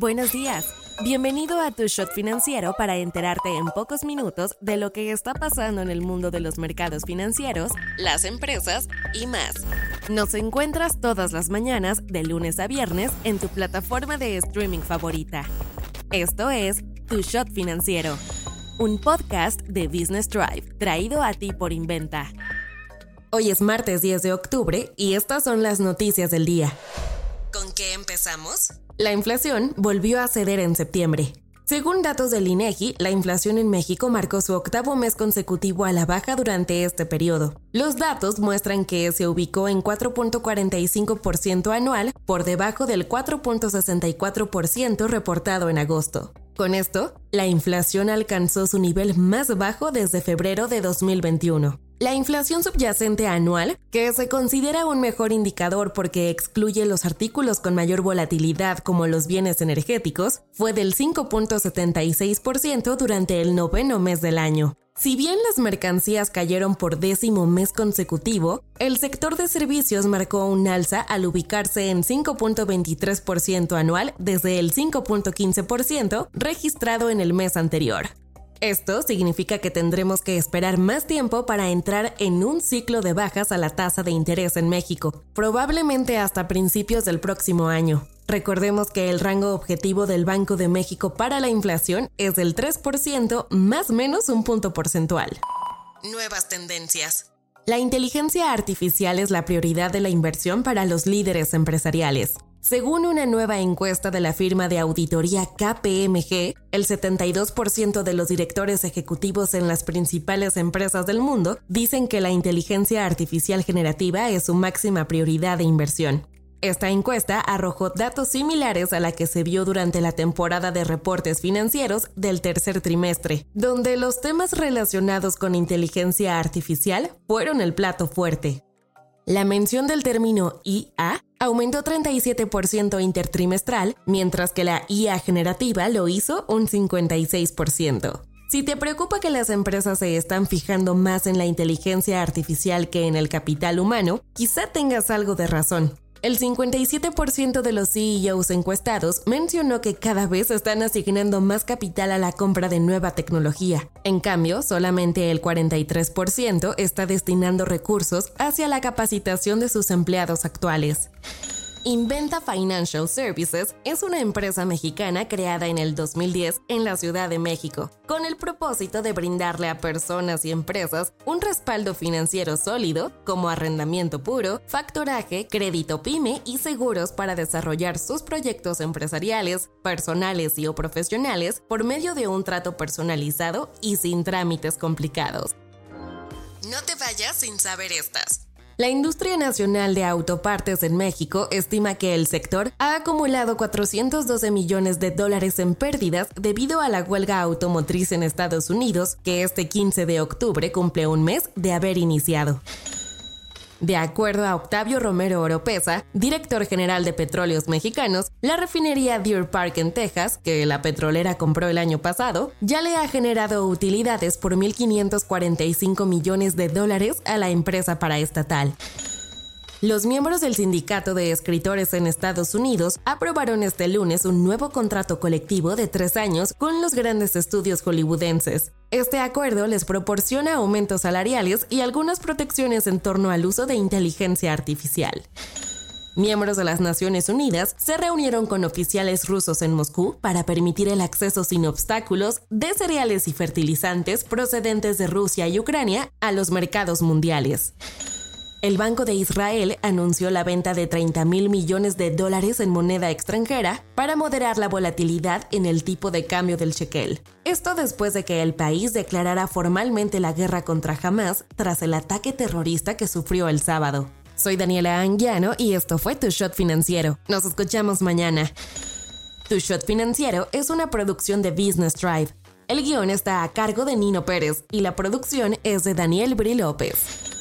Buenos días. Bienvenido a Tu Shot Financiero para enterarte en pocos minutos de lo que está pasando en el mundo de los mercados financieros, las empresas y más. Nos encuentras todas las mañanas, de lunes a viernes, en tu plataforma de streaming favorita. Esto es Tu Shot Financiero, un podcast de Business Drive traído a ti por Inventa. Hoy es martes 10 de octubre y estas son las noticias del día. ¿Con qué empezamos? La inflación volvió a ceder en septiembre. Según datos del INEGI, la inflación en México marcó su octavo mes consecutivo a la baja durante este periodo. Los datos muestran que se ubicó en 4.45% anual, por debajo del 4.64% reportado en agosto. Con esto, la inflación alcanzó su nivel más bajo desde febrero de 2021. La inflación subyacente anual, que se considera un mejor indicador porque excluye los artículos con mayor volatilidad como los bienes energéticos, fue del 5.76% durante el noveno mes del año. Si bien las mercancías cayeron por décimo mes consecutivo, el sector de servicios marcó un alza al ubicarse en 5.23% anual desde el 5.15% registrado en el mes anterior. Esto significa que tendremos que esperar más tiempo para entrar en un ciclo de bajas a la tasa de interés en México, probablemente hasta principios del próximo año. Recordemos que el rango objetivo del Banco de México para la inflación es del 3% más menos un punto porcentual. Nuevas tendencias. La inteligencia artificial es la prioridad de la inversión para los líderes empresariales. Según una nueva encuesta de la firma de auditoría KPMG, el 72% de los directores ejecutivos en las principales empresas del mundo dicen que la inteligencia artificial generativa es su máxima prioridad de inversión. Esta encuesta arrojó datos similares a la que se vio durante la temporada de reportes financieros del tercer trimestre, donde los temas relacionados con inteligencia artificial fueron el plato fuerte. La mención del término IA aumentó 37% intertrimestral, mientras que la IA generativa lo hizo un 56%. Si te preocupa que las empresas se están fijando más en la inteligencia artificial que en el capital humano, quizá tengas algo de razón. El 57% de los CEOs encuestados mencionó que cada vez están asignando más capital a la compra de nueva tecnología. En cambio, solamente el 43% está destinando recursos hacia la capacitación de sus empleados actuales. Inventa Financial Services es una empresa mexicana creada en el 2010 en la Ciudad de México, con el propósito de brindarle a personas y empresas un respaldo financiero sólido, como arrendamiento puro, factoraje, crédito pyme y seguros para desarrollar sus proyectos empresariales, personales y o profesionales por medio de un trato personalizado y sin trámites complicados. No te vayas sin saber estas. La industria nacional de autopartes en México estima que el sector ha acumulado 412 millones de dólares en pérdidas debido a la huelga automotriz en Estados Unidos, que este 15 de octubre cumple un mes de haber iniciado. De acuerdo a Octavio Romero Oropesa, director general de Petróleos Mexicanos, la refinería Deer Park en Texas, que la petrolera compró el año pasado, ya le ha generado utilidades por 1.545 millones de dólares a la empresa paraestatal. Los miembros del Sindicato de Escritores en Estados Unidos aprobaron este lunes un nuevo contrato colectivo de tres años con los grandes estudios hollywoodenses. Este acuerdo les proporciona aumentos salariales y algunas protecciones en torno al uso de inteligencia artificial. Miembros de las Naciones Unidas se reunieron con oficiales rusos en Moscú para permitir el acceso sin obstáculos de cereales y fertilizantes procedentes de Rusia y Ucrania a los mercados mundiales. El Banco de Israel anunció la venta de 30 mil millones de dólares en moneda extranjera para moderar la volatilidad en el tipo de cambio del shekel. Esto después de que el país declarara formalmente la guerra contra Hamas tras el ataque terrorista que sufrió el sábado. Soy Daniela Anguiano y esto fue Tu Shot Financiero. Nos escuchamos mañana. Tu Shot Financiero es una producción de Business Drive. El guion está a cargo de Nino Pérez y la producción es de Daniel Bri López.